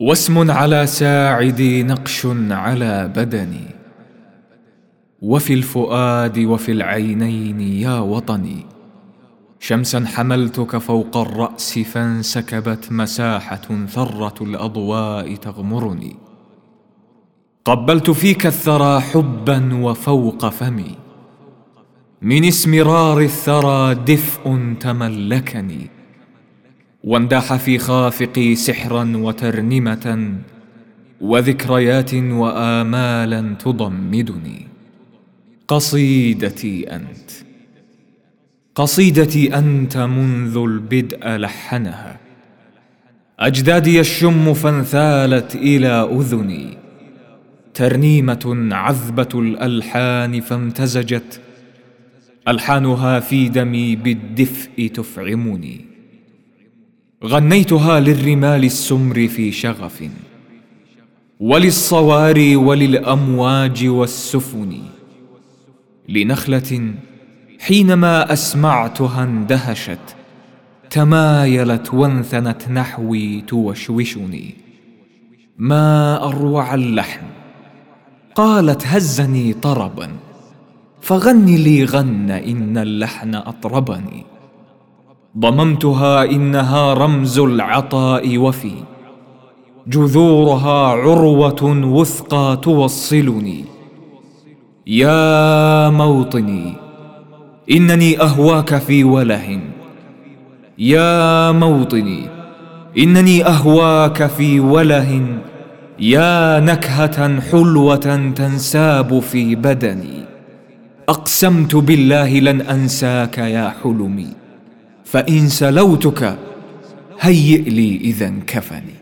واسم على ساعدي نقش على بدني وفي الفؤاد وفي العينين يا وطني شمسا حملتك فوق الرأس فانسكبت مساحة ثرة الأضواء تغمرني. قبلت فيك الثرى حبا وفوق فمي. من اسمرار الثرى دفء تملكني. وانداح في خافقي سحرا وترنمة وذكريات وآمالا تضمدني. قصيدتي أنت. قصيدتي أنت منذ البدء لحنها. أجدادي الشم فانثالت إلى أذني. ترنيمة عذبة الألحان فامتزجت. ألحانها في دمي بالدفء تفعمني. غنيتها للرمال السمر في شغف. وللصواري وللأمواج والسفن. لنخلة حينما أسمعتها اندهشت. تمايلت وانثنت نحوي توشوشني. ما أروع اللحن. قالت هزني طربا. فغن لي غن إن اللحن أطربني. ضممتها إنها رمز العطاء وفي. جذورها عروة وثقى توصلني. يا موطني إنني أهواك في وله. يا موطني إنني أهواك في وله. يا نكهة حلوة تنساب في بدني. أقسمت بالله لن أنساك يا حلمي. فإن سلوتك هيئ لي إذا كفني.